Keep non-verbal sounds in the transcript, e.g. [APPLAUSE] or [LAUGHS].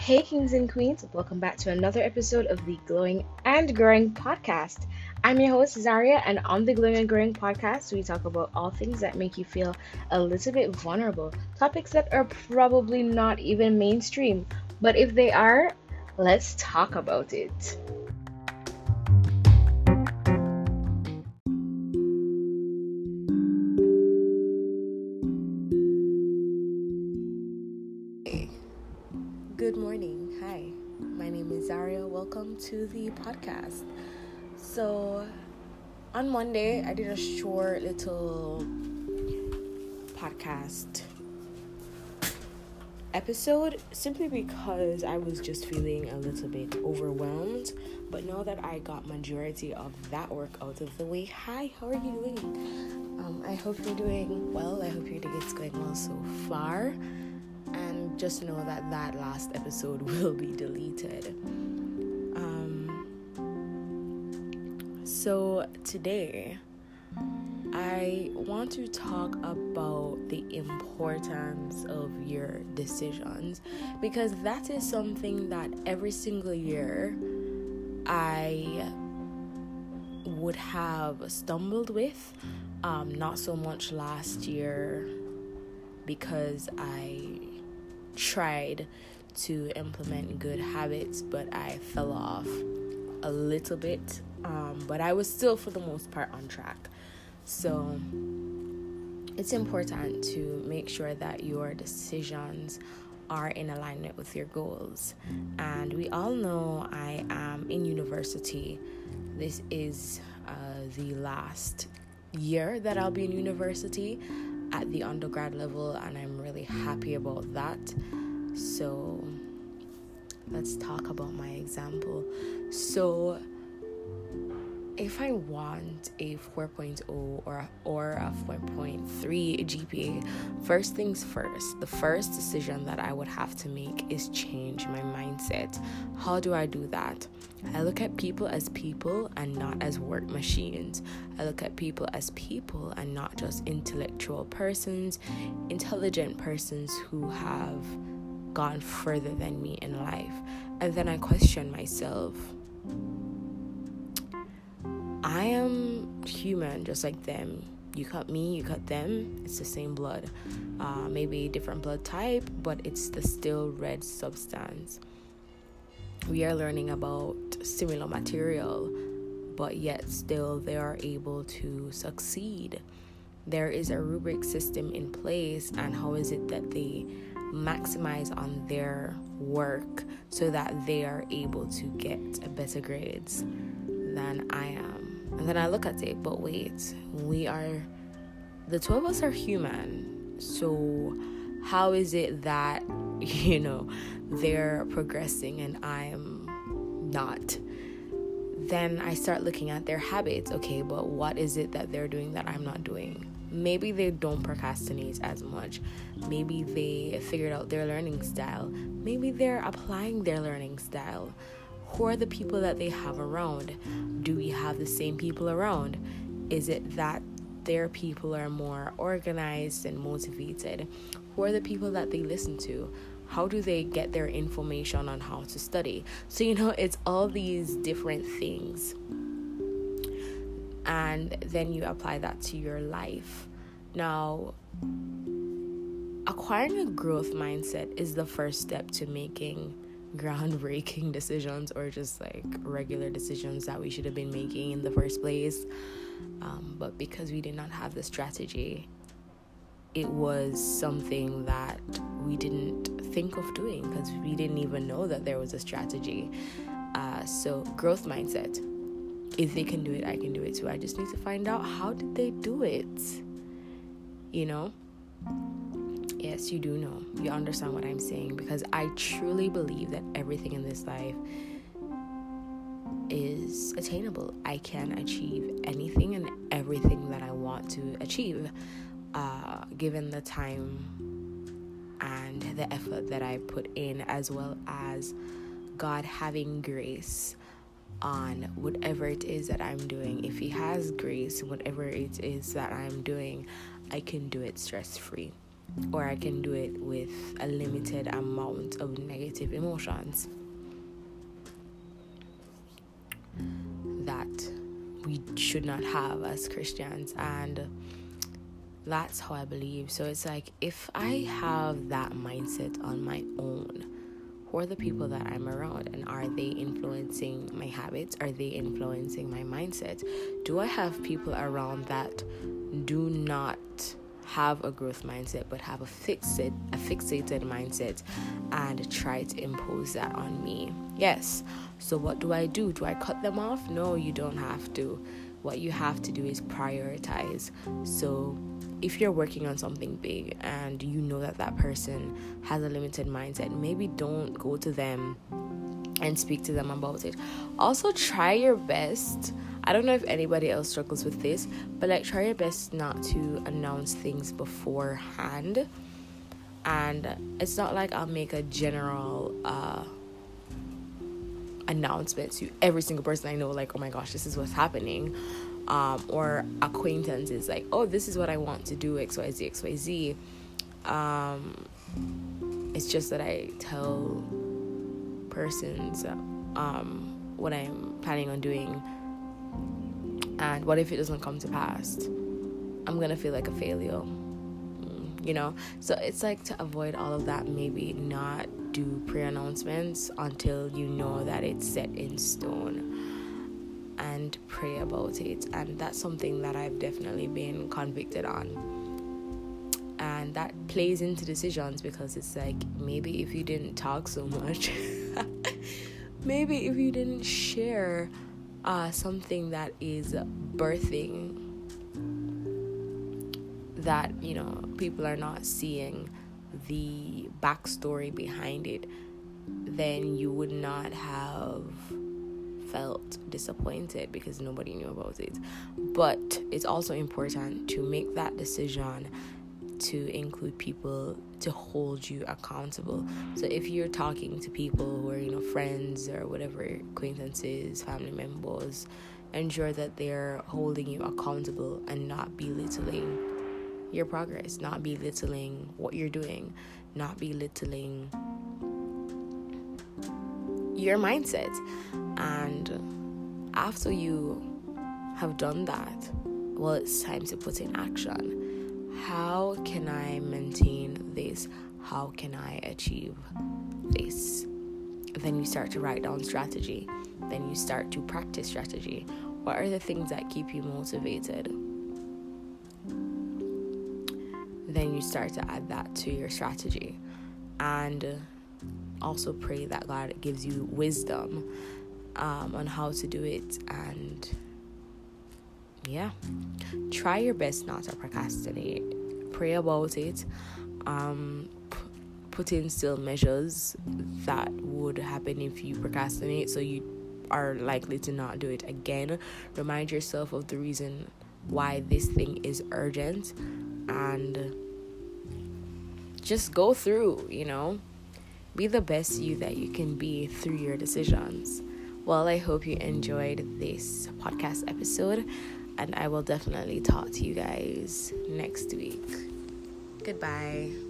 Hey, kings and queens, welcome back to another episode of the Glowing and Growing podcast. I'm your host, Zharia, and on the Glowing and Growing podcast, we talk about all things that make you feel a little bit vulnerable, topics that are probably not even mainstream, but if they are, let's talk about it. Good morning. Hi, my name is Zharia. Welcome to the podcast. So, on Monday, I did a short little podcast episode simply because I was just feeling a little bit overwhelmed. But now that I got majority of that work out of the way, hi, how are you doing? Um, I hope you're doing well. I hope your day is going well so far. And just know that that last episode [LAUGHS] will be deleted. Um, so today, I want to talk about the importance of your decisions because that is something that every single year I would have stumbled with. Um, not so much last year because I tried to implement good habits, but I fell off a little bit. Um, but I was still, for the most part, on track. So it's important to make sure that your decisions are in alignment with your goals. And we all know I am in university. This is uh, the last year that I'll be in university at the undergrad level, and I'm really happy about that. So, let's talk about my example. So, if I want a 4.0 or or a 4.3 GPA, first things first, the first decision that I would have to make is change my mindset. How do I do that? I look at people as people and not as work machines. I look at people as people and not just intellectual persons, intelligent persons who have gone further than me in life. And then I question myself I am human just like them. You cut me, you cut them. It's the same blood. Uh, maybe different blood type, but it's the still red substance. We are learning about similar material, but yet still they are able to succeed. There is a rubric system in place, and how is it that they maximize on their work so that they are able to get better grades than I am? And then I look at it, but wait, we are, the two of us are human. So, how is it that, [LAUGHS] you know, they're progressing and I'm not? Then I start looking at their habits. Okay, but what is it that they're doing that I'm not doing? Maybe they don't procrastinate as much. Maybe they figured out their learning style. Maybe they're applying their learning style who are the people that they have around? Do we have the same people around? Is it that their people are more organized and motivated? Who are the people that they listen to? How do they get their information on how to study? So, you know, it's all these different things. And then you apply that to your life. Now, acquiring a growth mindset is the first step to making groundbreaking [LAUGHS] decisions or just like regular decisions that we should have been making in the first place. Um, but because we did not have the strategy, it was something that we didn't think of doing because we didn't even know that there was a strategy. Uh, so, growth mindset. If they can do it, I can do it too. I just need to find out how did they do it. You know? Yes, you do know. You understand what I'm saying because I truly believe that everything in this life is attainable. I can achieve anything and everything that I want to achieve, uh, given the time and the effort that I put in, as well as God having grace on whatever it is that I'm doing. If He has grace, whatever it is that I'm doing, I can do it stress free or I can do it with a limited amount of negative emotions. That we should not have as Christians, and that's how I believe. So it's like if I have that mindset on my own, who are the people that I'm around and are they influencing my habits? Are they influencing my mindset? Do I have people around that do not have a growth mindset but have a fixed a fixated mindset and try to impose that on me. Yes. So what do i do? Do i cut them off? No you don't have to. What you have to do is prioritize. So if you're working on something big and you know that that person has a limited mindset maybe don't go to them and speak to them about it. Also try your best I don't know if anybody else struggles with this, but like try your best not to announce things beforehand. And it's not like I'll make a general uh, announcement to every single person I know, like, oh my gosh, this is what's happening. Um, or acquaintances, like, oh, this is what I want to do, XYZ, XYZ. Um, it's just that I tell persons um, what I'm planning on doing and what if it doesn't come to pass? I'm gonna feel like a failure. Mm, you know? So it's like to avoid all of that maybe not do pre-announcements until you know that it's set in stone and pray about it. And that's something that i've definitely been convicted on. And that plays into decisions because it's like maybe if you didn't talk so much [LAUGHS] maybe if you didn't share uh, something that is birthing that you know people are not seeing the backstory behind it then you would not have felt disappointed because nobody knew about it. But it's also important to make that decision to include people to hold you accountable. So if you're talking to people who are, you know, friends or whatever, acquaintances, family members, ensure that they're holding you accountable and not belittling your progress, not belittling what you're doing, not belittling your mindset. And after you have done that, well, it's time to put in action how can I maintain this? How can I achieve this? Then you start to write down strategy. Then you start to practice strategy. What are the things that keep you motivated? Then you start to add that to your strategy. And also pray that God gives you wisdom um, on how to do it and yeah, try your best not to procrastinate. Pray about it. Um, p- put in still measures that would happen if you procrastinate, so you are likely to not do it again. Remind yourself of the reason why this thing is urgent and just go through, you know. Be the best you that you can be through your decisions. Well, I hope you enjoyed this podcast episode and I will definitely talk to you guys next week. Goodbye.